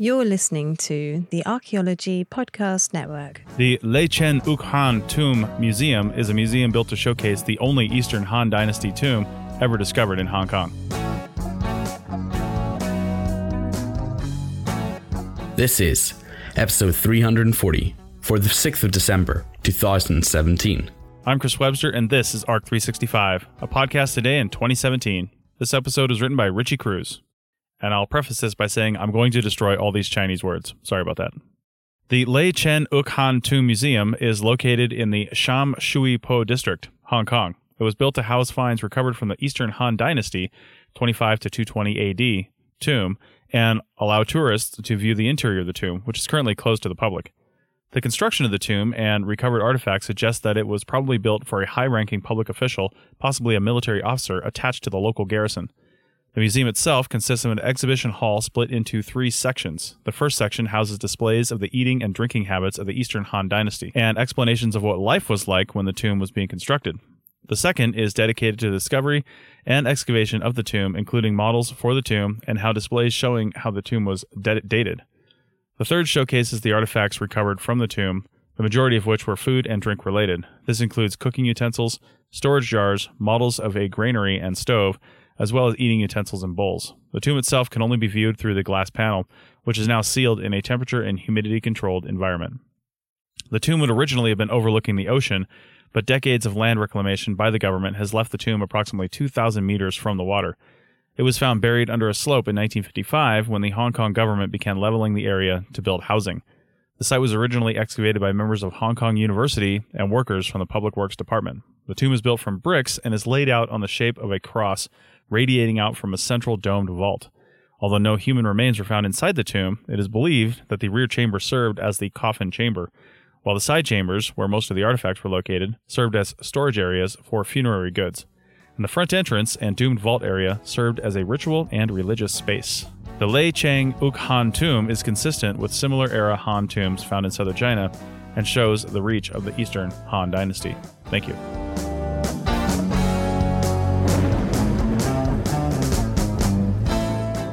You're listening to the Archaeology Podcast Network. The Lei Cheng Uk Han Tomb Museum is a museum built to showcase the only Eastern Han Dynasty tomb ever discovered in Hong Kong. This is episode 340 for the 6th of December, 2017. I'm Chris Webster, and this is ARC 365, a podcast today in 2017. This episode is written by Richie Cruz. And I'll preface this by saying I'm going to destroy all these Chinese words. Sorry about that. The Lei Cheng Uk Han Tomb Museum is located in the Sham Shui Po district, Hong Kong. It was built to house finds recovered from the Eastern Han Dynasty, 25 to 220 AD, tomb, and allow tourists to view the interior of the tomb, which is currently closed to the public. The construction of the tomb and recovered artifacts suggest that it was probably built for a high ranking public official, possibly a military officer, attached to the local garrison. The museum itself consists of an exhibition hall split into three sections. The first section houses displays of the eating and drinking habits of the Eastern Han Dynasty and explanations of what life was like when the tomb was being constructed. The second is dedicated to the discovery and excavation of the tomb, including models for the tomb and how displays showing how the tomb was de- dated. The third showcases the artifacts recovered from the tomb, the majority of which were food and drink related. This includes cooking utensils, storage jars, models of a granary and stove, as well as eating utensils and bowls. The tomb itself can only be viewed through the glass panel, which is now sealed in a temperature and humidity controlled environment. The tomb would originally have been overlooking the ocean, but decades of land reclamation by the government has left the tomb approximately 2,000 meters from the water. It was found buried under a slope in 1955 when the Hong Kong government began leveling the area to build housing. The site was originally excavated by members of Hong Kong University and workers from the Public Works Department. The tomb is built from bricks and is laid out on the shape of a cross radiating out from a central domed vault. Although no human remains were found inside the tomb, it is believed that the rear chamber served as the coffin chamber, while the side chambers, where most of the artifacts were located, served as storage areas for funerary goods. And the front entrance and doomed vault area served as a ritual and religious space. The Lei Chang Uk Han tomb is consistent with similar era Han tombs found in southern China and shows the reach of the Eastern Han dynasty. Thank you.